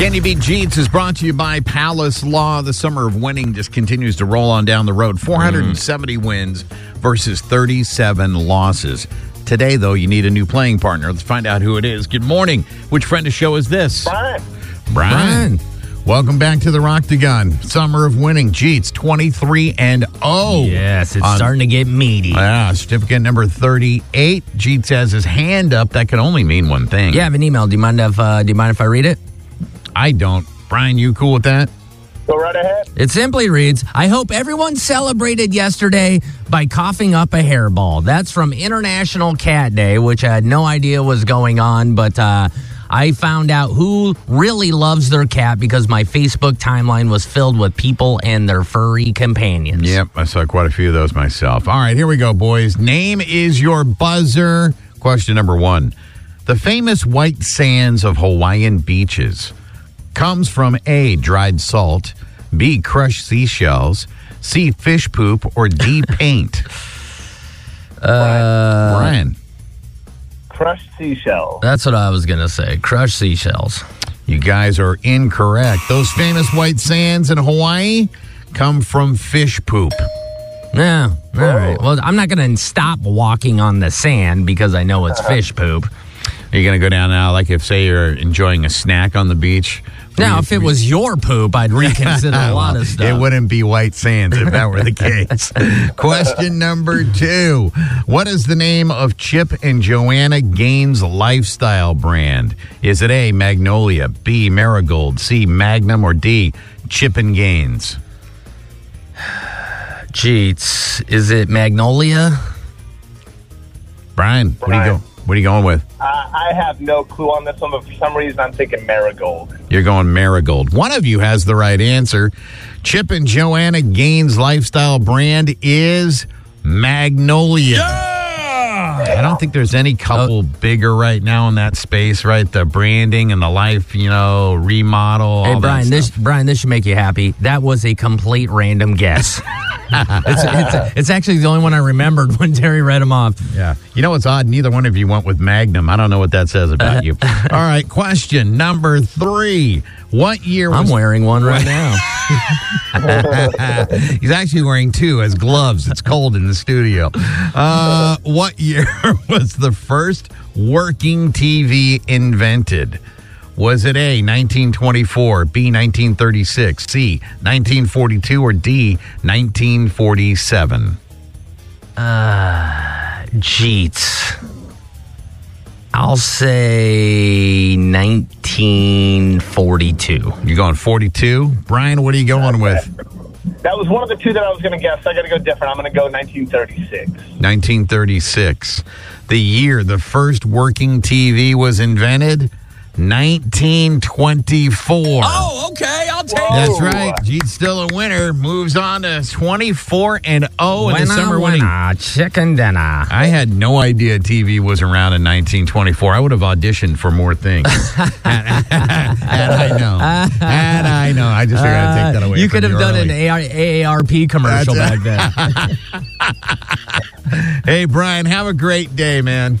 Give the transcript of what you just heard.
Jeetz? Can Beat Jeetz is brought to you by Palace Law. The summer of winning just continues to roll on down the road. 470 wins versus 37 losses. Today, though, you need a new playing partner. Let's find out who it is. Good morning. Which friend of show is this? Brian. Brian. Welcome back to the Roctagon. Summer of winning. Jeetz 23 and 0. Yes, it's on- starting to get meaty. Ah, certificate number 38. Jeetz has his hand up. That can only mean one thing. yeah, I have an email. Do you mind if uh, do you mind if I read it? I don't. Brian, you cool with that? Go right ahead. It simply reads, I hope everyone celebrated yesterday by coughing up a hairball. That's from International Cat Day, which I had no idea was going on, but uh, I found out who really loves their cat because my Facebook timeline was filled with people and their furry companions. Yep, I saw quite a few of those myself. All right, here we go, boys. Name is your buzzer. Question number one The famous white sands of Hawaiian beaches comes from A, dried salt, B, crushed seashells, C, fish poop, or D, paint? Uh, Brian, Crushed seashells. That's what I was going to say. Crushed seashells. you guys are incorrect. Those famous white sands in Hawaii come from fish poop. Yeah. All right. Well, I'm not going to stop walking on the sand because I know it's fish poop. Are you going to go down now, like if, say, you're enjoying a snack on the beach? Now, if it was your poop, I'd reconsider a lot of stuff. It wouldn't be white sands if that were the case. Question number two What is the name of Chip and Joanna Gaines lifestyle brand? Is it A, Magnolia, B, Marigold, C, Magnum, or D, Chip and Gaines? Jeetz, is it Magnolia? Brian, what do you Brian. Going? What are you going with? Uh, I have no clue on this one, but for some reason I'm thinking marigold. You're going Marigold. One of you has the right answer. Chip and Joanna Gaines lifestyle brand is Magnolia. Yeah! I don't think there's any couple bigger right now in that space, right? The branding and the life, you know, remodel. Hey all that Brian, this. Brian, this should make you happy. That was a complete random guess. it's, it's, it's actually the only one I remembered when Terry read them off. Yeah. You know what's odd? Neither one of you went with Magnum. I don't know what that says about you. All right. Question number three. What year I'm wearing one right now. He's actually wearing two as gloves. It's cold in the studio. Uh, what year was the first working TV invented? Was it A, 1924, B, 1936, C, 1942, or D, 1947? Uh, Jeetz. I'll say 1942. You're going 42. Brian, what are you going with? That was one of the two that I was going to guess. I got to go different. I'm going to go 1936. 1936. The year the first working TV was invented, 1924. Oh, okay. I'll take it. That's right. Jeetz still a winner. Moves on to 24 and 0 in the summer winning. chicken dinner. I had no idea TV was around in 1924. I would have auditioned for more things. and, I know. And I know. I just figured I'd take that away. You could have done early. an AR- AARP commercial That's back then. Hey, Brian, have a great day, man.